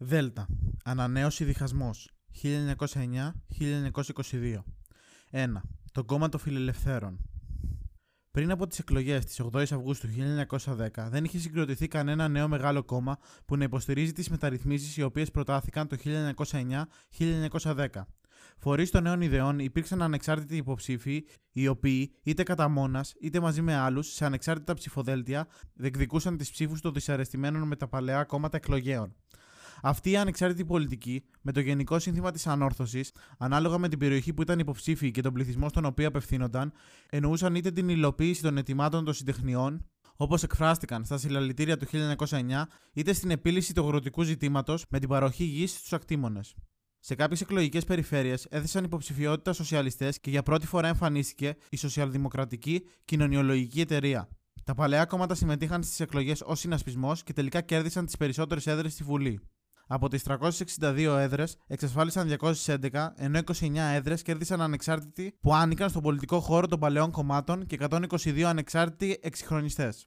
Δέλτα. Ανανέωση διχασμός. 1909-1922. 1. Το κόμμα των φιλελευθέρων. Πριν από τις εκλογές της 8η Αυγούστου 1910, δεν είχε συγκροτηθεί κανένα νέο μεγάλο κόμμα που να υποστηρίζει τις μεταρρυθμίσεις οι οποίες προτάθηκαν το 1909-1910. Φορείς των νέων ιδεών υπήρξαν ανεξάρτητοι υποψήφοι, οι οποίοι είτε κατά μόνας είτε μαζί με άλλους, σε ανεξάρτητα ψηφοδέλτια, διεκδικούσαν τις ψήφους των δυσαρεστημένων με τα παλαιά κόμματα εκλογέων. Αυτή η ανεξάρτητη πολιτική, με το γενικό σύνθημα της ανόρθωσης, ανάλογα με την περιοχή που ήταν υποψήφοι και τον πληθυσμό στον οποίο απευθύνονταν, εννοούσαν είτε την υλοποίηση των ετοιμάτων των συντεχνιών, όπως εκφράστηκαν στα συλλαλητήρια του 1909, είτε στην επίλυση του αγροτικού ζητήματος με την παροχή γης στους ακτήμονε. Σε κάποιες εκλογικές περιφέρειες έθεσαν υποψηφιότητα σοσιαλιστές και για πρώτη φορά εμφανίστηκε η Σοσιαλδημοκρατική Κοινωνιολογική Εταιρεία. Τα παλαιά κόμματα συμμετείχαν στις εκλογές ως συνασπισμός και τελικά κέρδισαν τις περισσότερες έδρες στη Βουλή. Από τις 362 έδρες εξασφάλισαν 211, ενώ 29 έδρες κέρδισαν ανεξάρτητοι που άνοικαν στον πολιτικό χώρο των παλαιών κομμάτων και 122 ανεξάρτητοι εξυγχρονιστές.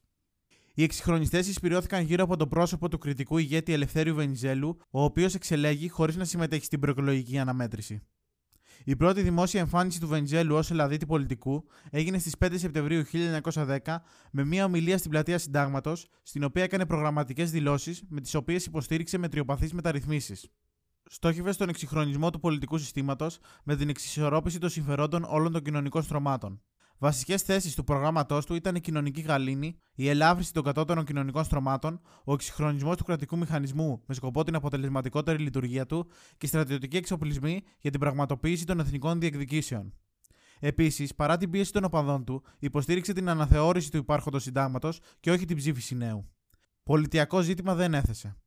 Οι εξυγχρονιστές εισπυριώθηκαν γύρω από το πρόσωπο του κριτικού ηγέτη Ελευθέριου Βενιζέλου, ο οποίος εξελέγει χωρίς να συμμετέχει στην προεκλογική αναμέτρηση. Η πρώτη δημόσια εμφάνιση του Βενιζέλου ως Ελλαδίτη πολιτικού έγινε στις 5 Σεπτεμβρίου 1910 με μια ομιλία στην πλατεία Συντάγματος, στην οποία έκανε προγραμματικές δηλώσεις με τις οποίες υποστήριξε μετριοπαθεί μεταρρυθμίσεις. Στόχευε στον εξυγχρονισμό του πολιτικού συστήματος με την εξισορρόπηση των συμφερόντων όλων των κοινωνικών στρωμάτων. Βασικές θέσεις του προγράμματός του ήταν η κοινωνική γαλήνη, η ελάφρυνση των κατώτερων κοινωνικών στρωμάτων, ο εξυγχρονισμός του κρατικού μηχανισμού με σκοπό την αποτελεσματικότερη λειτουργία του και στρατιωτικοί εξοπλισμοί για την πραγματοποίηση των εθνικών διεκδικήσεων. Επίσης, παρά την πίεση των οπαδών του, υποστήριξε την αναθεώρηση του υπάρχοντος συντάγματος και όχι την ψήφιση νέου. Πολιτιακό ζήτημα δεν έθεσε.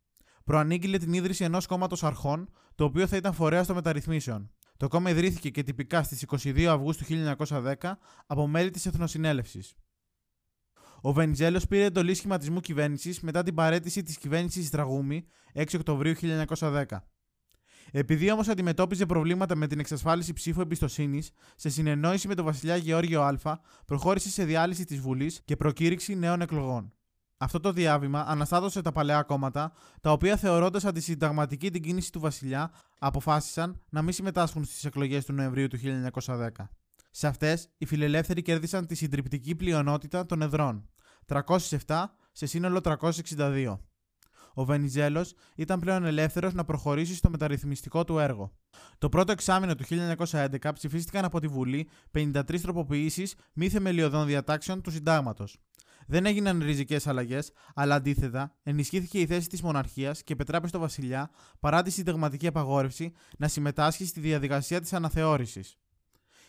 Προανήγγειλε την ίδρυση ενός κόμματος αρχών, το οποίο θα ήταν φορέα των μεταρρυθμίσεων. Το κόμμα ιδρύθηκε και τυπικά στις 22 Αυγούστου 1910 από μέλη της Εθνοσυνέλευσης. Ο Βενιζέλος πήρε εντολή σχηματισμού κυβέρνησης μετά την παρέτηση της κυβέρνησης Τραγούμη 6 Οκτωβρίου 1910. Επειδή όμως αντιμετώπιζε προβλήματα με την εξασφάλιση ψήφου εμπιστοσύνης, σε συνεννόηση με τον βασιλιά Γεώργιο Α, προχώρησε σε διάλυση της Βουλής και προκήρυξη νέων εκλογών. Αυτό το διάβημα αναστάτωσε τα παλαιά κόμματα, τα οποία θεωρώντας αντισυνταγματική την κίνηση του βασιλιά, αποφάσισαν να μην συμμετάσχουν στις εκλογές του Νοεμβρίου του 1910. Σε αυτές, οι φιλελεύθεροι κέρδισαν τη συντριπτική πλειονότητα των εδρών, 307 σε σύνολο 362. Ο Βενιζέλος ήταν πλέον ελεύθερος να προχωρήσει στο μεταρρυθμιστικό του έργο. Το πρώτο εξάμεινο του 1911 ψηφίστηκαν από τη Βουλή 53 τροποποιήσεις μη θεμελιωδών διατάξεων του Συντάγματος. Δεν έγιναν ριζικές αλλαγές, αλλά αντίθετα ενισχύθηκε η θέση της μοναρχίας και πετράπε στο βασιλιά παρά τη συνταγματική απαγόρευση να συμμετάσχει στη διαδικασία της αναθεώρησης.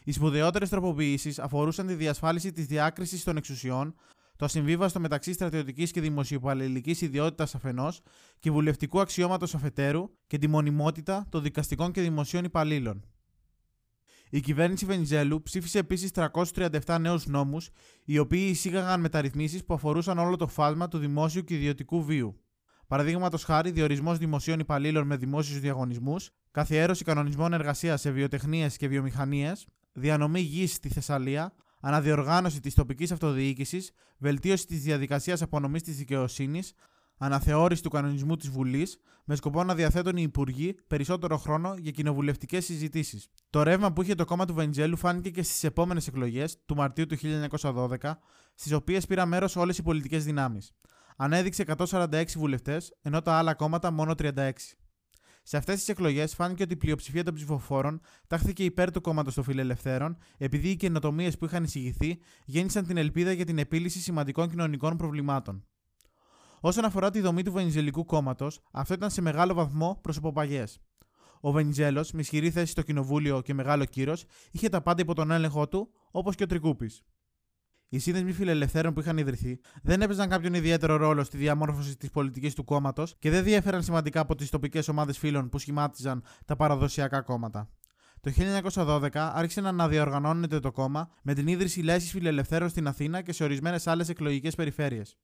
Οι σπουδαιότερες τροποποιήσεις αφορούσαν τη διασφάλιση της διάκρισης των εξουσιών, το ασυμβίβαστο μεταξύ στρατιωτικής και δημοσιοπαλληλικής ιδιότητας αφενός και βουλευτικού αξιώματος αφετέρου και τη μονιμότητα των δικαστικών και δημοσίων υπαλλήλων. Η κυβέρνηση Βενιζέλου ψήφισε επίσης 337 νέους νόμους, οι οποίοι εισήγαγαν μεταρρυθμίσεις που αφορούσαν όλο το φάσμα του δημόσιου και ιδιωτικού βίου. Παραδείγματος χάρη, διορισμός δημοσίων υπαλλήλων με δημόσιους διαγωνισμούς, καθιέρωση κανονισμών εργασίας σε βιοτεχνίες και βιομηχανίες, διανομή γης στη Θεσσαλία, αναδιοργάνωση της τοπικής αυτοδιοίκησης, βελτίωση της διαδικασίας απονομής της δικαιοσύνης, αναθεώρηση του κανονισμού της Βουλής, με σκοπό να διαθέτουν οι υπουργοί περισσότερο χρόνο για κοινοβουλευτικές συζητήσεις. Το ρεύμα που είχε το κόμμα του Βενιζέλου φάνηκε και στις επόμενες εκλογές του Μαρτίου του 1912, στις οποίες πήραν μέρος όλες οι πολιτικές δυνάμεις. Ανέδειξε 146 βουλευτές, ενώ τα άλλα κόμματα μόνο 36. Σε αυτές τις εκλογές φάνηκε ότι η πλειοψηφία των ψηφοφόρων τάχθηκε υπέρ του κόμματος των φιλελευθέρων, επειδή οι καινοτομίες που είχαν εισηγηθεί γέννησαν την ελπίδα για την επίλυση σημαντικών κοινωνικών προβλημάτων. Όσον αφορά τη δομή του Βενιζελικού κόμματος, αυτό ήταν σε μεγάλο βαθμό προσωποπαγέ. Ο Βενιζέλος, με ισχυρή θέση στο κοινοβούλιο και μεγάλο κύρος, είχε τα πάντα υπό τον έλεγχό του, όπως και ο Τρικούπης. Οι σύνδεσμοι φιλελευθέρων που είχαν ιδρυθεί δεν έπαιζαν κάποιον ιδιαίτερο ρόλο στη διαμόρφωση της πολιτικής του κόμματος και δεν διέφεραν σημαντικά από τις τοπικές ομάδες φίλων που σχημάτιζαν τα παραδοσιακά κόμματα. Το 1912 άρχισε να αναδιοργανώνεται το κόμμα με την ίδρυση λέσχη φιλελευθέρων στην Αθήνα και σε ορισμένες άλλες εκλογικές περιφέρειες.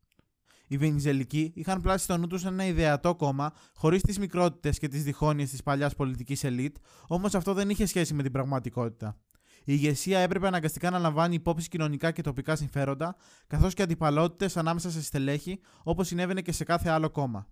Οι Βενιζελικοί είχαν πλάσει στο νου τους ένα ιδεατό κόμμα, χωρίς τις μικρότητες και τις διχόνοιες της παλιάς πολιτικής ελίτ, όμως αυτό δεν είχε σχέση με την πραγματικότητα. Η ηγεσία έπρεπε αναγκαστικά να λαμβάνει υπόψη κοινωνικά και τοπικά συμφέροντα, καθώς και αντιπαλότητες ανάμεσα σε στελέχη, όπως συνέβαινε και σε κάθε άλλο κόμμα.